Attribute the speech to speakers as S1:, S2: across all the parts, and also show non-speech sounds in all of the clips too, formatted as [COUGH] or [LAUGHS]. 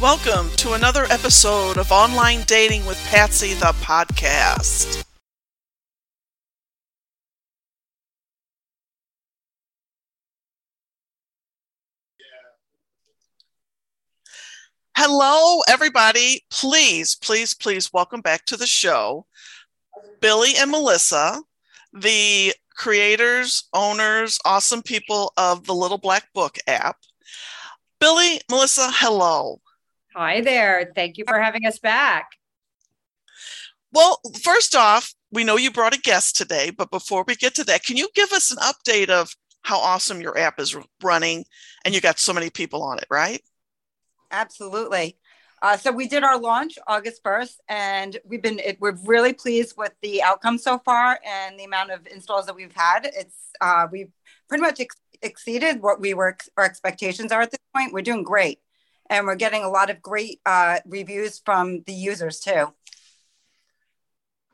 S1: Welcome to another episode of Online Dating with Patsy, the podcast. Hello, everybody. Please, please, please welcome back to the show Billy and Melissa, the creators, owners, awesome people of the Little Black Book app. Billy, Melissa, hello.
S2: Hi there. Thank you for having us back.
S1: Well, first off, we know you brought a guest today, but before we get to that, can you give us an update of how awesome your app is running and you got so many people on it, right?
S3: Absolutely. Uh, so we did our launch August 1st, and we've been it, we're really pleased with the outcome so far and the amount of installs that we've had. It's uh, we've pretty much ex- exceeded what we were our expectations are at this point. We're doing great, and we're getting a lot of great uh, reviews from the users too.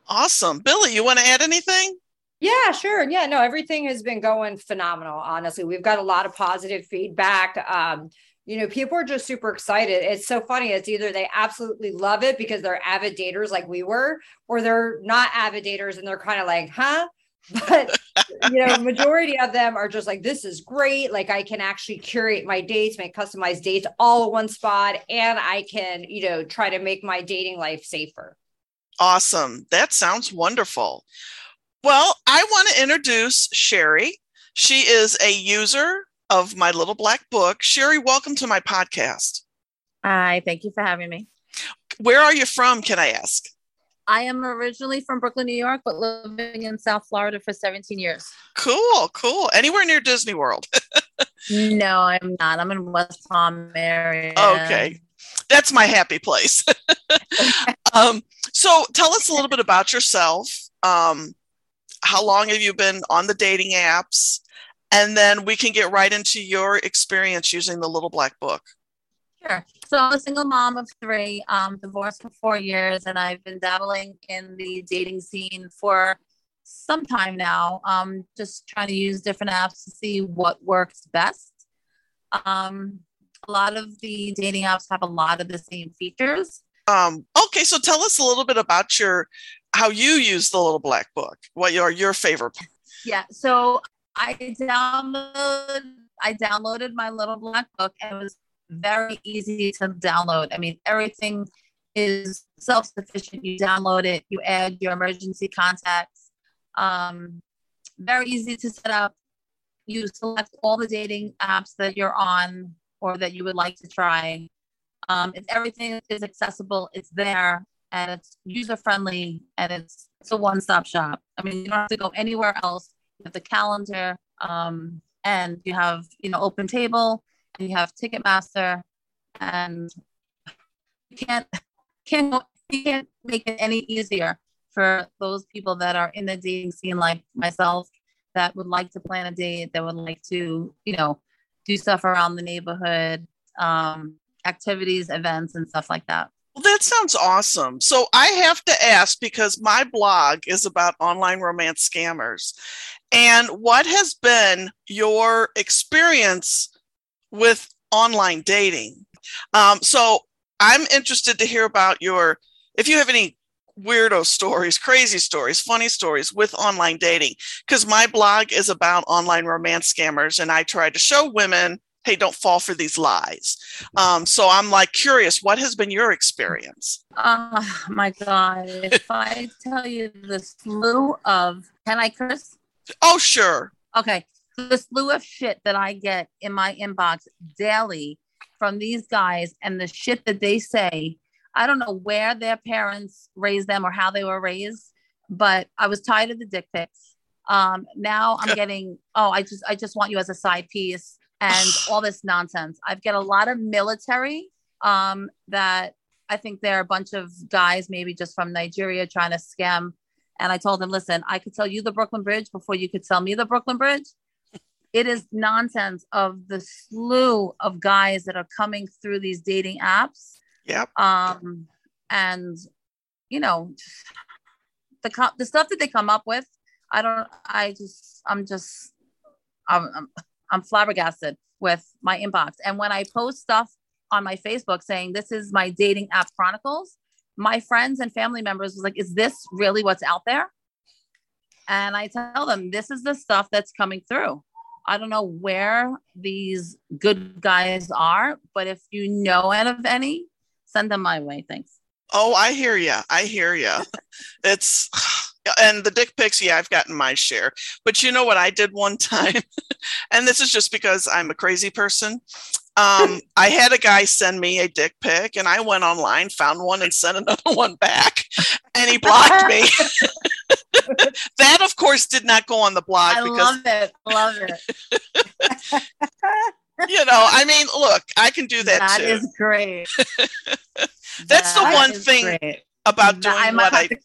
S1: Awesome, Billy. You want to add anything?
S2: Yeah, sure. Yeah, no, everything has been going phenomenal. Honestly, we've got a lot of positive feedback. Um, you know, people are just super excited. It's so funny. It's either they absolutely love it because they're avid daters like we were, or they're not avid daters and they're kind of like, huh? But you know, majority of them are just like, this is great. Like I can actually curate my dates, make customized dates all in one spot, and I can, you know, try to make my dating life safer.
S1: Awesome. That sounds wonderful. Well, I want to introduce Sherry. She is a user of my little black book. Sherry, welcome to my podcast.
S4: Hi, thank you for having me.
S1: Where are you from, can I ask?
S4: I am originally from Brooklyn, New York, but living in South Florida for 17 years.
S1: Cool, cool. Anywhere near Disney World? [LAUGHS]
S4: no, I'm not. I'm in West Palm area.
S1: Okay. That's my happy place. [LAUGHS] um, so tell us a little bit about yourself. Um, how long have you been on the dating apps? and then we can get right into your experience using the little black book
S4: sure so i'm a single mom of three um, divorced for four years and i've been dabbling in the dating scene for some time now. Um, just trying to use different apps to see what works best. Um, a lot of the dating apps have a lot of the same features.
S1: Um, okay so tell us a little bit about your how you use the little black book. What are your favorite
S4: yeah so I downloaded I downloaded my little black book and it was very easy to download. I mean, everything is self-sufficient. You download it, you add your emergency contacts. Um, very easy to set up. You select all the dating apps that you're on or that you would like to try. Um, it's everything is accessible. It's there and it's user friendly and it's it's a one stop shop. I mean, you don't have to go anywhere else You have the calendar, um, and you have you know Open Table, you have Ticketmaster, and you can't can't you can't make it any easier for those people that are in the dating scene like myself that would like to plan a date, that would like to you know do stuff around the neighborhood, um, activities, events, and stuff like that.
S1: Well, that sounds awesome. So I have to ask because my blog is about online romance scammers. And what has been your experience with online dating? Um, so I'm interested to hear about your, if you have any weirdo stories, crazy stories, funny stories with online dating, because my blog is about online romance scammers. And I try to show women hey, don't fall for these lies. Um, so I'm like curious, what has been your experience?
S4: Oh my God. If I tell you the slew of, can I curse?
S1: Oh, sure.
S4: Okay. The slew of shit that I get in my inbox daily from these guys and the shit that they say. I don't know where their parents raised them or how they were raised, but I was tired of the dick pics. Um, now I'm [LAUGHS] getting, oh, I just, I just want you as a side piece and [SIGHS] all this nonsense. I've got a lot of military um, that I think they're a bunch of guys, maybe just from Nigeria, trying to scam. And I told them, listen, I could tell you the Brooklyn Bridge before you could tell me the Brooklyn Bridge. It is nonsense of the slew of guys that are coming through these dating apps.
S1: Yep.
S4: Um, and you know, the the stuff that they come up with, I don't. I just, I'm just, I'm, I'm I'm flabbergasted with my inbox. And when I post stuff on my Facebook saying, This is my dating app chronicles, my friends and family members was like, Is this really what's out there? And I tell them, This is the stuff that's coming through. I don't know where these good guys are, but if you know of any, send them my way. Thanks.
S1: Oh, I hear you. I hear you. [LAUGHS] It's and the dick pics, yeah, I've gotten my share. But you know what I did one [LAUGHS] time? and this is just because I'm a crazy person. Um, I had a guy send me a dick pic and I went online, found one, and sent another [LAUGHS] one back. And he blocked me. [LAUGHS] that, of course, did not go on the blog.
S4: I
S1: because,
S4: love it. Love it. [LAUGHS]
S1: you know, I mean, look, I can do that,
S4: That
S1: too.
S4: is great. [LAUGHS]
S1: That's the one thing
S4: great.
S1: about doing
S4: I
S1: what I
S4: to-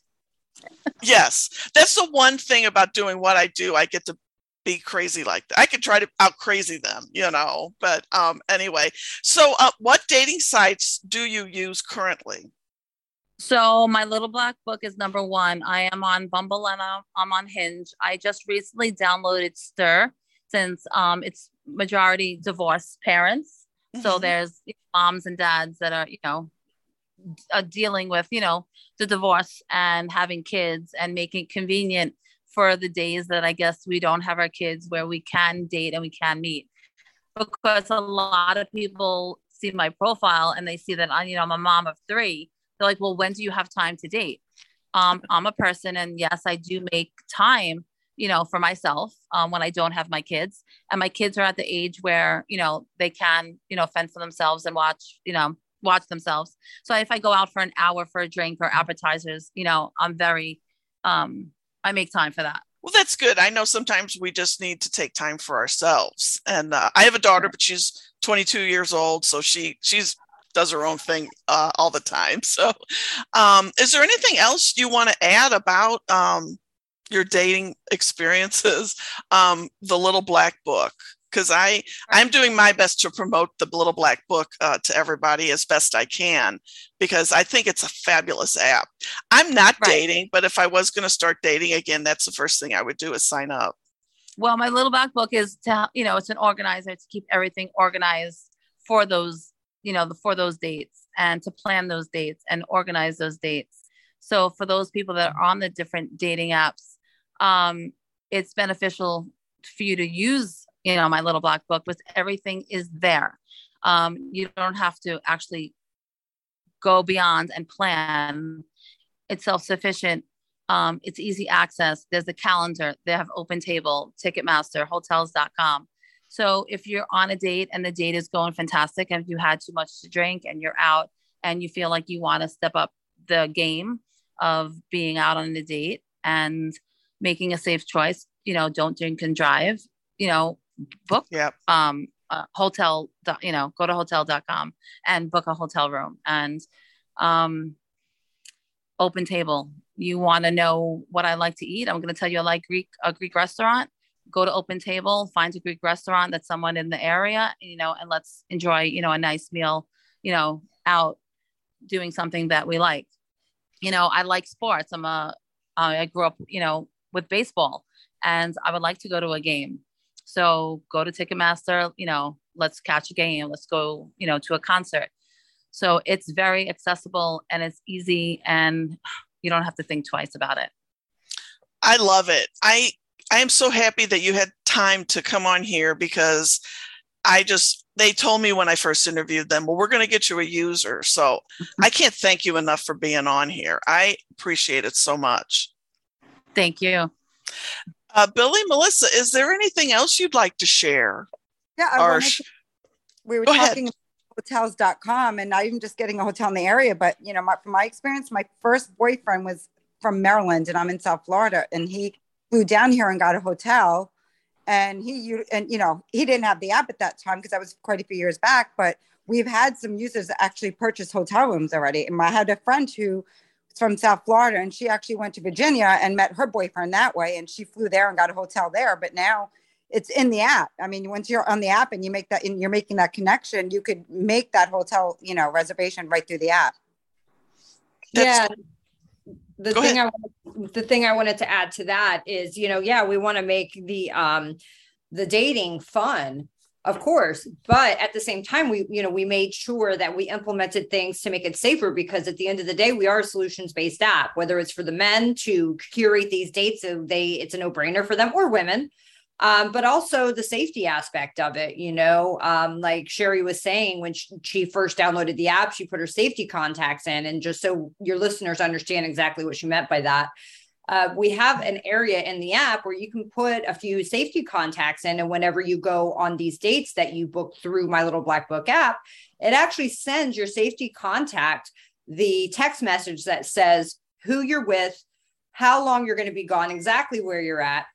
S1: yes that's the one thing about doing what i do i get to be crazy like that i could try to out crazy them you know but um anyway so uh, what dating sites do you use currently
S4: So my little black book is number one. I am on Bumble and I'm, I'm on Hinge. I just recently downloaded Stir since um, it's majority divorced parents. So
S1: Mhm.
S4: there's moms and dads that are, you know, uh, dealing with, you know, the divorce and having kids and making it convenient for the days that I guess we don't have our kids where we can date and we can meet. Because a lot of people see my profile and they see that I, you know, I'm a mom of three. They're like, well, when do you have time to date? Um, I'm a person, and yes, I do make time, you know, for myself um, when I don't have my kids. And my kids are at the age where, you know, they can, you know, fend for themselves and watch, you know, watch themselves. So if I go out for an hour for a drink or appetizers, you know, I'm very, um, I make time for that.
S1: well that's good i know sometimes we just need to take time for ourselves and uh, i have a daughter but she's 22 years old so she she's does her own thing uh, all the time. [LAUGHS] So um is there anything else you want to add about um your dating experiences? Um the little black book? Because i i'm doing my best to promote the little black book uh, to everybody as best i can because i think it's a fabulous app. I'm not
S4: Right.
S1: dating but if i was going to start dating again that's the first thing i would do is sign up.
S4: Well, my little black book is to, you know, it's an organizer to keep everything organized for those, you know, for those dates and to plan those dates and organize those dates. So for those people that are on the different dating apps, um, it's beneficial for you to use, you know, my little black book with everything is there. Um, you don't have to actually go beyond and plan. It's self-sufficient um, it's easy access. There's a calendar. They have Open Table, Ticketmaster, Hotels.com. So if you're on a date and the date is going fantastic, and you had too much to drink and you're out and you feel like you want to step up the game of being out on a date and making a safe choice, you know, don't drink and drive. You know, book
S1: yeah
S4: um uh, hotel dot- you know go to hotel.com and book a hotel room and um open table. You want to know what i like to eat? I'm going to tell you i like greek a greek restaurant go to open table find a greek restaurant that's someone in the area you know and let's enjoy you know a nice meal you know out doing something that we like you know i like sports i'm a i grew up you know with baseball and i would like to go to a game so go to Ticketmaster, you know, let's catch a game, let's go, you know, to a concert. So it's very accessible and it's easy and you don't have to think twice about it.
S1: I love it. I I am so happy that you had time to come on here because I just they told me when I first interviewed them, well, we're going to get you a user. So [LAUGHS] I can't thank you enough for being on here. I appreciate it so much.
S4: Thank you.
S1: Uh, Billy, Melissa, is there anything else you'd like to share?
S3: Yeah, I
S1: Or
S3: to- we were
S1: Go ahead.
S3: talking about hotels.com and not even just getting a hotel in the area, but you know, my, from my experience, my first boyfriend was from Maryland and I'm in South Florida and he flew down here and got a hotel and he you and you know, he didn't have the app at that time because that was quite a few years back, but we've had some users actually purchase hotel rooms already. And I had a friend who from South Florida, and she actually went to Virginia and met her boyfriend that way, and she flew there and got a hotel there. But now it's in the app. I mean, once you're on the app and you make that, and you're making that connection, you could make that hotel, you know, reservation right through the app.
S1: That's-
S2: yeah the
S1: Go
S2: thing i the thing i wanted to add to that is you know yeah we want to make the um the dating fun Of course, but at the same time, we you know we made sure that we implemented things to make it safer because at the end of the day, we are a solutions based app. Whether it's for the men to curate these dates, so they it's a no brainer for them or women, um, but also the safety aspect of it. You know, um, like Sherry was saying when she, she first downloaded the app, she put her safety contacts in, and just so your listeners understand exactly what she meant by that uh, we have an area in the app where you can put a few safety contacts in. And whenever you go on these dates that you book through my little black book app, it actually sends your safety contact the text message that says who you're with, how long you're going to be gone, exactly where you're at.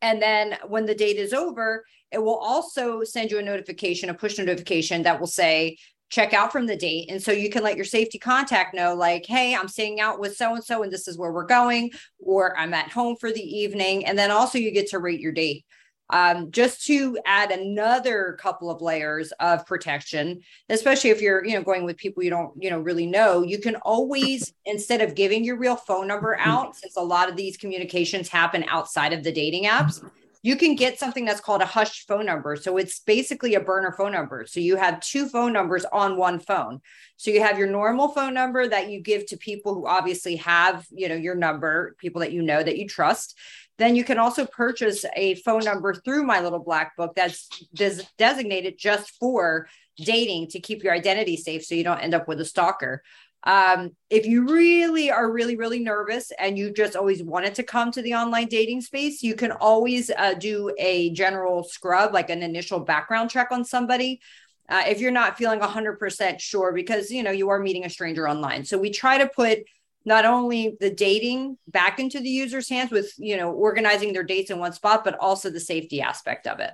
S2: And then when the date is over, it will also send you a notification, a push notification that will say, check out from the date. And so you can let your safety contact know, like, hey, I'm staying out with so and so, and this is where we're going, or I'm at home for the evening. And then also you get to rate your date. Um, just to add another couple of layers of protection, especially if you're, you know, going with people you don't, you know, really know, you can always, instead of giving your real phone number out, since a lot of these communications happen outside of the dating apps, you can get something that's called a hushed phone number. So it's basically a burner phone number. So you have two phone numbers on one phone. So you have your normal phone number that you give to people who obviously have, you know, your number, people that you know that you trust. Then you can also purchase a phone number through my little black book that's des- designated just for dating to keep your identity safe so you don't end up with a stalker. Um, if you really are really, really nervous and you just always wanted to come to the online dating space, you can always uh, do a general scrub, like an initial background check on somebody. Uh, if you're not feeling 100% sure, because you know you are meeting a stranger online, so we try to put not only the dating back into the user's hands with you know organizing their dates in one spot, but also the safety aspect of it.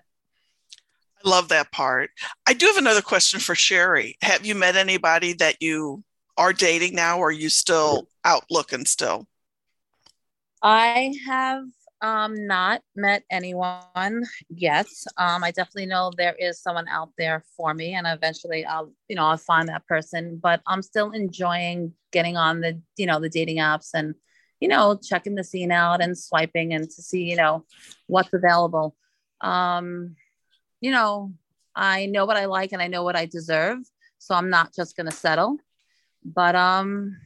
S1: I love that part. I do have another question for Sherry. Have you met anybody that you are dating now, or are you still out looking still?
S4: I have um, not met anyone yet. Um, I definitely know there is someone out there for me, and eventually I'll, you know, I'll find that person. But I'm still enjoying getting on the, you know, the dating apps and, you know, checking the scene out and swiping and to see, you know, what's available. Um, you know, I know what I like and I know what I deserve, so I'm not just gonna settle but um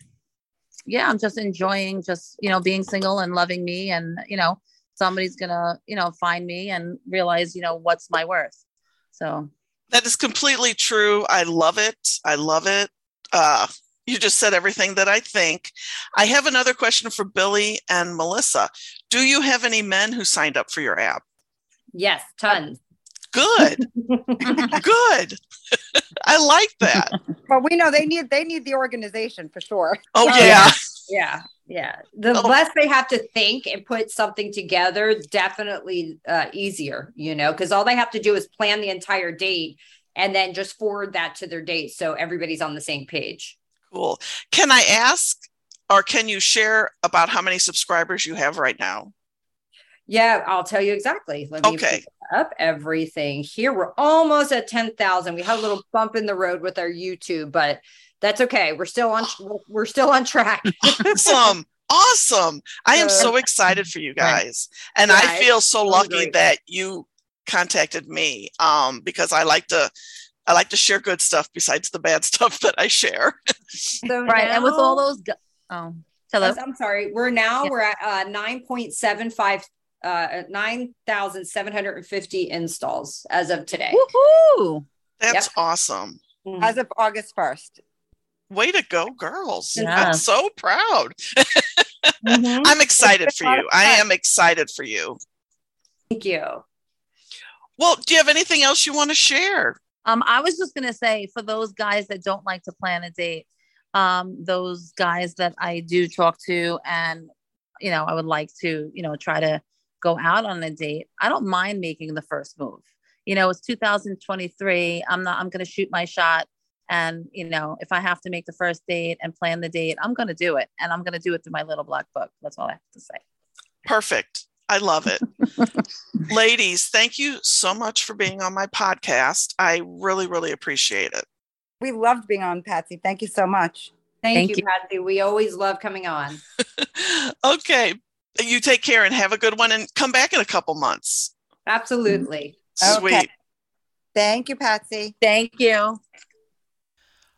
S4: yeah i'm just enjoying just you know being single and loving me and you know somebody's gonna you know find me and realize you know what's my worth. So.
S1: That is completely true. I love it. I love it. Uh you just said everything that i think. I have another question for billy and melissa. Do you have any men who signed up for your app?
S2: Yes tons
S1: good. [LAUGHS] Good. I like that.
S3: But we know they need they need the organization for sure.
S1: Oh [LAUGHS] yeah.
S2: Yeah yeah. The oh. less they have to think and put something together definitely uh, easier you know because all they have to do is plan the entire date and then just forward that to their date so everybody's on the same page.
S1: Cool. Can i ask or can you share about how many subscribers you have right now
S2: yeah, I'll tell you exactly. Let me okay. up everything here. We're almost at 10,000. We had a little [SIGHS] bump in the road with our YouTube, but that's okay. We're still on we're still on track. [LAUGHS]
S1: awesome. Awesome. I am so excited for you guys. And yeah, I feel so lucky that you contacted me um, because I like to I like to share good stuff besides the bad [LAUGHS] stuff that I share. [LAUGHS]
S4: So right. Now, and with all those oh
S2: Hello. I'm sorry. We're now yeah. we're at uh, 9.75 uh, 9,750 installs as of today.
S4: Woohoo!
S1: That's yep. awesome.
S3: Mm-hmm. As of August 1st.
S1: Way to go, girls. Yeah. I'm so proud. mm-hmm. I'm excited for you. I am excited for you.
S2: Thank you.
S1: Well, do you have anything else you want to share?
S4: Um, I was just going to say for those guys that don't like to plan a date, um, those guys that I do talk to and you know, I would like to, you know, try to go out on a date, I don't mind making the first move. You know, it's 2023. I'm not, I'm going to shoot my shot. And, you know, if I have to make the first date and plan the date, I'm going to do it. And I'm going to do it through my little black book. That's all I have to say.
S1: Perfect. I love it. [LAUGHS] Ladies, thank you so much for being on my podcast. I really, really appreciate it.
S3: We loved being on, Patsy. Thank you so much.
S2: Thank, Thank you, you, Patsy. We always love coming on. [LAUGHS]
S1: okay you take care and have a good one and come back in a couple months.
S2: Absolutely.
S1: Sweet. Okay.
S3: Thank you, Patsy.
S4: Thank you.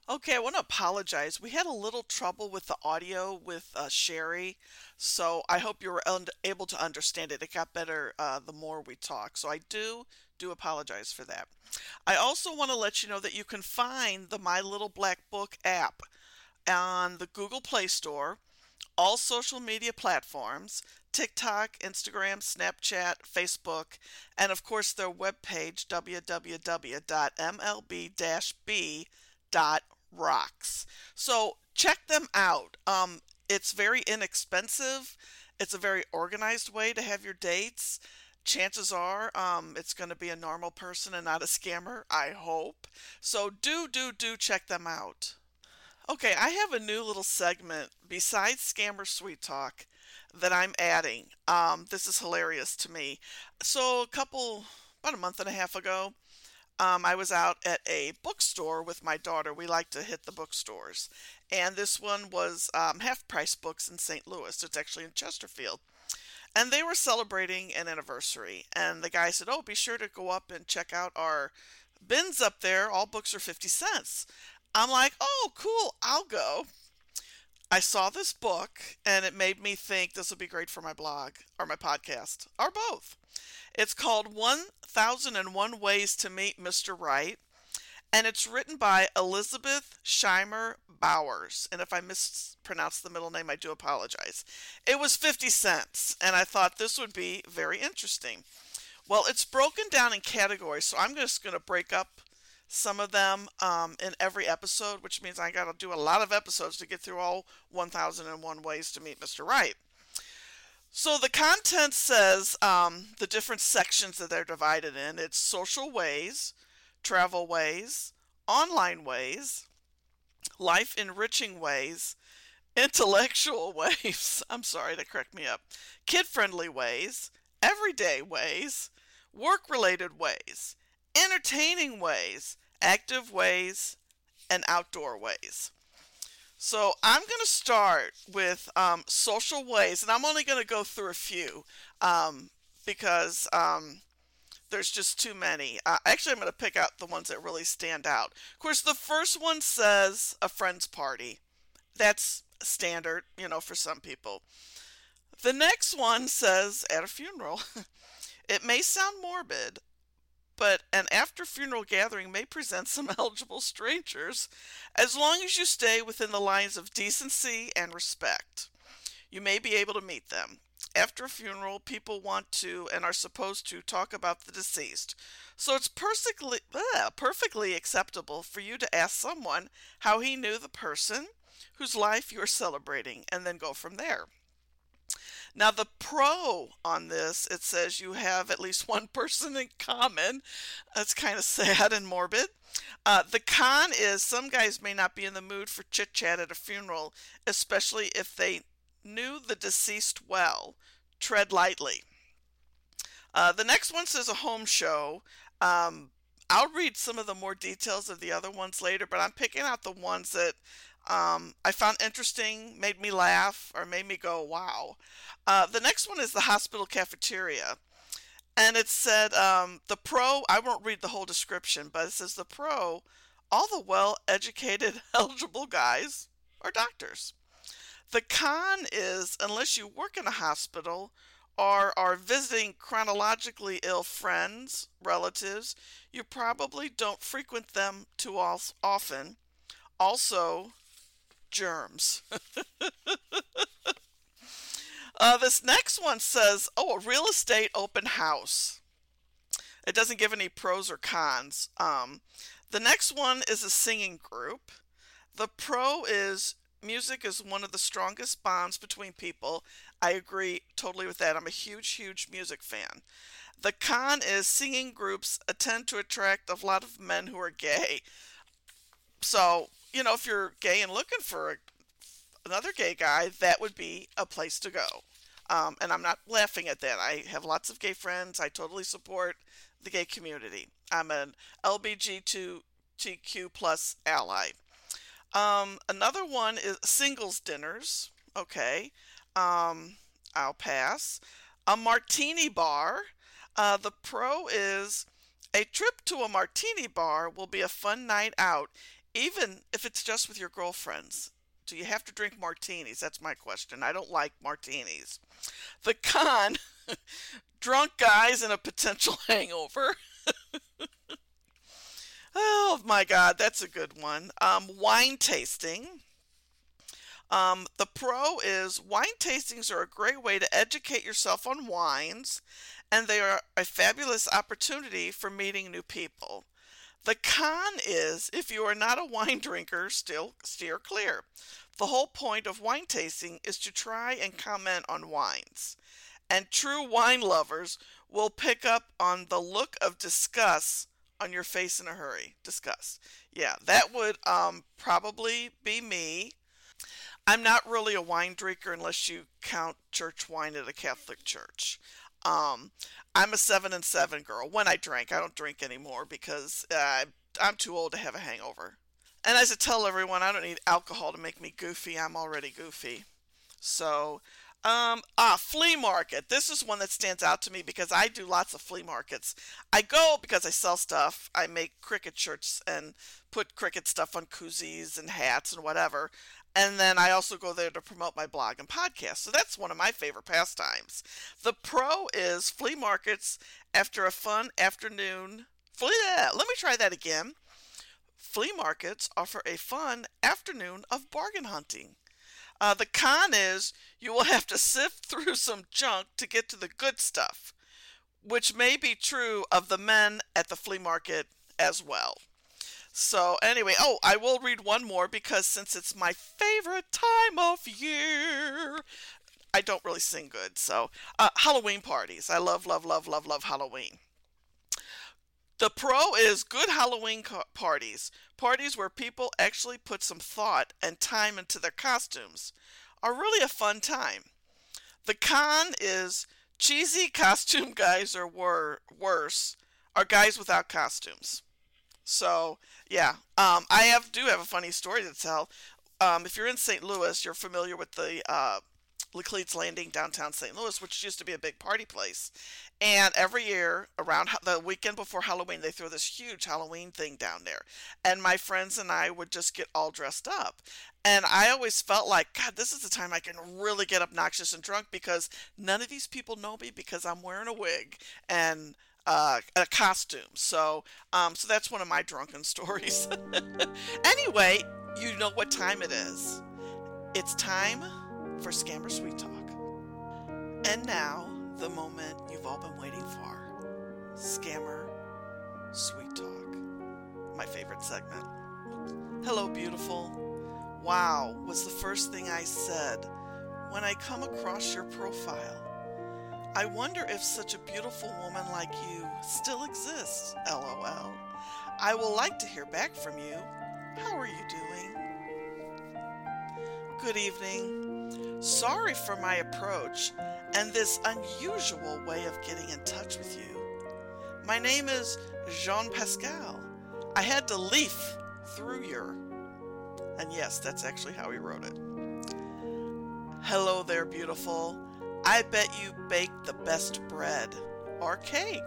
S1: Okay, I want to apologize. We had a little trouble with the audio with uh, Sherry, so I hope you were un- able to understand it. It got better uh, the more we talk, so I do do apologize for that. I also want to let you know that you can find the My Little Black Book app on the Google Play Store, all social media platforms, TikTok, Instagram, Snapchat, Facebook, and of course their webpage www.mlb-b.rocks. So check them out. Um, it's very inexpensive. It's a very organized way to have your dates. Chances are um, it's going to be a normal person and not a scammer, I hope. So do, do, do check them out. Okay, I have a new little segment besides Scammer Sweet Talk that I'm adding. Um, this is hilarious to me. So, a couple, about a month and a half ago, um, I was out at a bookstore with my daughter. We like to hit the bookstores. And this one was um, Half Price Books in St. Louis. It's actually in Chesterfield. And they were celebrating an anniversary. And the guy said, Oh, be sure to go up and check out our bins up there. All books are 50 cents. I'm like, oh, cool, I'll go. I saw this book and it made me think this would be great for my blog or my podcast or both. It's called 1001 Ways to Meet Mr. Right and it's written by Elizabeth Scheimer Bowers. And if I mispronounced the middle name, I do apologize. It was 50 cents and I thought this would be very interesting. Well, it's broken down in categories, so I'm just going to break up some of them um, in every episode, which means I got to do a lot of episodes to get through all 1001 ways to meet Mr. Right. So the content says um, the different sections that they're divided in it's social ways, travel ways, online ways, life enriching ways, intellectual [LAUGHS] ways. I'm sorry, that cracked me up. Kid friendly ways, everyday ways, work related ways, entertaining ways, active ways, and outdoor ways. So I'm going to start with um, social ways, and I'm only going to go through a few um, because um, there's just too many. Uh, actually, I'm going to pick out the ones that really stand out. Of course, the first one says a friend's party. That's standard, you know, for some people. The next one says at a funeral. [LAUGHS] it may sound morbid, but an after funeral gathering may present some [LAUGHS] eligible strangers as long as you stay within the lines of decency and respect. You may be able to meet them. After a funeral, people want to and are supposed to talk about the deceased. So it's perfectly, perfectly acceptable for you to ask someone how he knew the person whose life you're celebrating and then go from there. Now, the pro on this, it says you have at least one [LAUGHS] person in common. That's kind of sad and morbid. Uh, the con is some guys may not be in the mood for chit chat at a funeral, especially if they knew the deceased well. Tread lightly. Uh, the next one says a home show. Um, I'll read some of the more details of the other ones later, but I'm picking out the ones that um, I found interesting, made me laugh, or made me go, wow. Uh, the next one is the hospital cafeteria. And it said, um, the pro, I won't read the whole description, but it says the pro, all the well educated, [LAUGHS] eligible guys are doctors. The con is, unless you work in a hospital or are visiting chronologically ill friends, relatives, you probably don't frequent them too often. Also, germs. [LAUGHS] uh, this next one says, oh, a real estate open house. It doesn't give any pros or cons. Um, the next one is a singing group. The pro is music is one of the strongest bonds between people. I agree totally with that. I'm a huge, huge music fan. The con is singing groups tend to attract a lot of men who are gay. So you know, if you're gay and looking for a, another gay guy, that would be a place to go. Um, and I'm not laughing at that. I have lots of gay friends. I totally support the gay community. I'm an LBGTQ plus ally. Um, another one is singles dinners. Okay, um, I'll pass. A martini bar. Uh, the pro is A trip to a martini bar will be a fun night out, even if it's just with your girlfriends. Do you have to drink martinis? That's my question. I don't like martinis. The con [LAUGHS] drunk guys and a potential [LAUGHS] hangover. [LAUGHS] oh my God, that's a good one. Um, wine tasting. Um, the pro is wine tastings are a great way to educate yourself on wines, and they are a fabulous opportunity for meeting new people. The con is if you are not a wine drinker, still steer clear. The whole point of wine tasting is to try and comment on wines. And true wine lovers will pick up on the look of disgust on your face in a hurry. Disgust. Yeah, that would um, probably be me. I'm not really a wine drinker unless you count church wine at a Catholic church. Um, I'm a seven and seven girl. When I drink, I don't drink anymore because uh, I'm too old to have a hangover. And as I tell everyone, I don't need alcohol to make me goofy. I'm already goofy. So, um, ah, flea market. This is one that stands out to me because I do lots of flea markets. I go because I sell stuff. I make Cricut shirts and put Cricut stuff on koozies and hats and whatever. And then I also go there to promote my blog and podcast. So that's one of my favorite pastimes. The pro is flea markets after a fun afternoon. Flea, let me try that again. Flea markets offer a fun afternoon of bargain hunting. Uh, the con is you will have to sift through some junk to get to the good stuff, which may be true of the men at the flea market as well. So, anyway, oh, I will read one more because since it's my favorite time of year, I don't really sing good. So, uh, Halloween parties. I love, love, love, love, love Halloween. The pro is good Halloween co- parties. Parties where people actually put some thought and time into their costumes are really a fun time. The con is cheesy [LAUGHS] costume guys are wor- worse are guys without costumes. So yeah, um, I have do have a funny story to tell. Um, if you're in St. Louis, you're familiar with the uh, Laclede's Landing downtown St. Louis, which used to be a big party place. And every year, around the weekend before Halloween, they throw this huge Halloween thing down there. And my friends and I would just get all dressed up. And I always felt like, God, this is the time I can really get obnoxious and drunk because none of these people know me because I'm wearing a wig. And uh, a costume. So, um, so that's one of my drunken [LAUGHS] stories. anyway, you know what time it is. It's time for Scammer Sweet Talk. And now, the moment you've all been waiting for Scammer Sweet Talk. My favorite segment. Hello, beautiful. Wow was the first thing I said when I come across your profile. I wonder if such a beautiful woman like you still exists, lol. I will like to hear back from you. How are you doing? Good evening. Sorry for my approach and this unusual way of getting in touch with you. My name is Jean Pascal. I had to leaf through your. And yes, that's actually how he wrote it. Hello there, beautiful. I bet you bake the best bread or cake.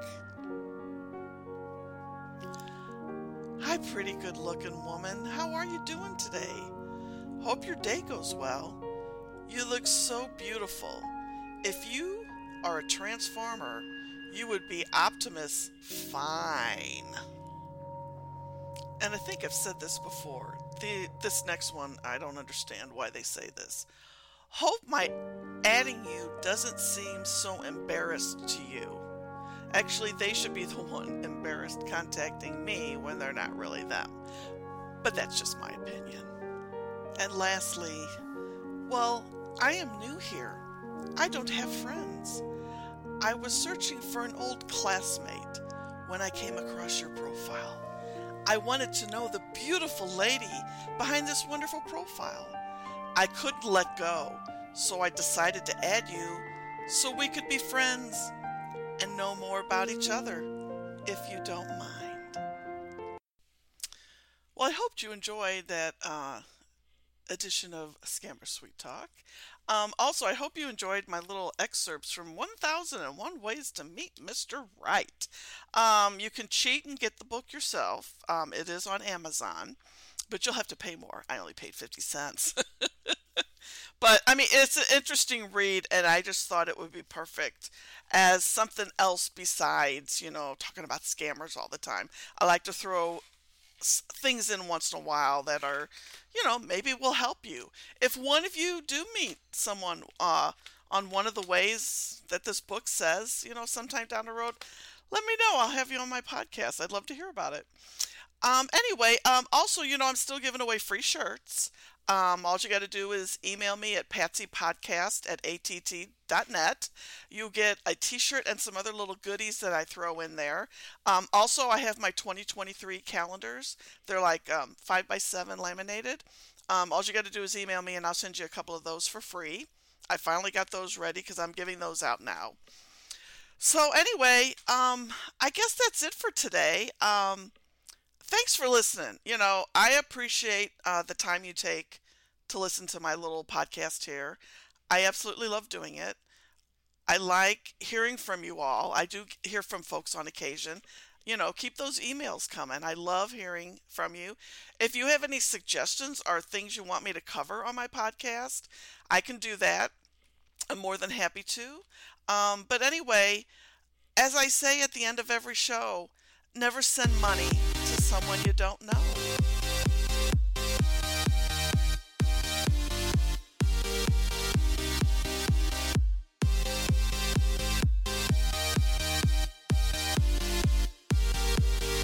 S1: Hi, pretty good looking woman. How are you doing today? Hope your day goes well. You look so beautiful. If you are a transformer, you would be Optimus Fine. And I think I've said this before. The this next one, I don't understand why they say this. Hope my adding you doesn't seem so embarrassed to you. Actually, they should be the [LAUGHS] one embarrassed contacting me when they're not really them. But that's just my opinion. And lastly, well, I am new here. I don't have friends. I was searching for an old classmate when I came across your profile. I wanted to know the beautiful lady behind this wonderful profile. I couldn't let go, so I decided to add you so we could be friends and know more about each other, if you don't mind. Well, I hoped you enjoyed that uh, edition of Scammer Sweet Talk. Um, also, I hope you enjoyed my little excerpts from 1001 Ways to Meet Mr. Right. Um, you can cheat and get the book yourself. Um, it is on Amazon, but you'll have to pay more. I only paid 50 cents. [LAUGHS] but I mean, it's an interesting read, and I just thought it would be perfect as something else besides, you know, talking about scammers all the time. I like to throw things in once in a while that are, you know, maybe will help you. If one of you do meet someone uh, on one of the ways that this book says, you know, sometime down the road, let me know. I'll have you on my podcast. I'd love to hear about it. Um, anyway, um, also, you know, I'm still giving away free shirts. Um, all you got to do is email me at patsypodcast at att.net. You get a t shirt and some other little goodies that I throw in there. Um, also, I have my 2023 calendars. They're like um, 5 by 7 laminated. Um, all you got to do is email me and I'll send you a couple of those for free. I finally got those ready because I'm giving those out now. So, anyway, um, I guess that's it for today. Thanks for listening. You know, I appreciate uh, the time you take to listen to my little podcast here. I absolutely love doing it. I like hearing from you all. I do hear from folks on occasion. You know, keep those emails coming. I love hearing from you. If you have any suggestions or things you want me to cover on my podcast, I can do that. I'm more than happy to. Um, but anyway, as I say at the end of every show, never send money someone you don't know.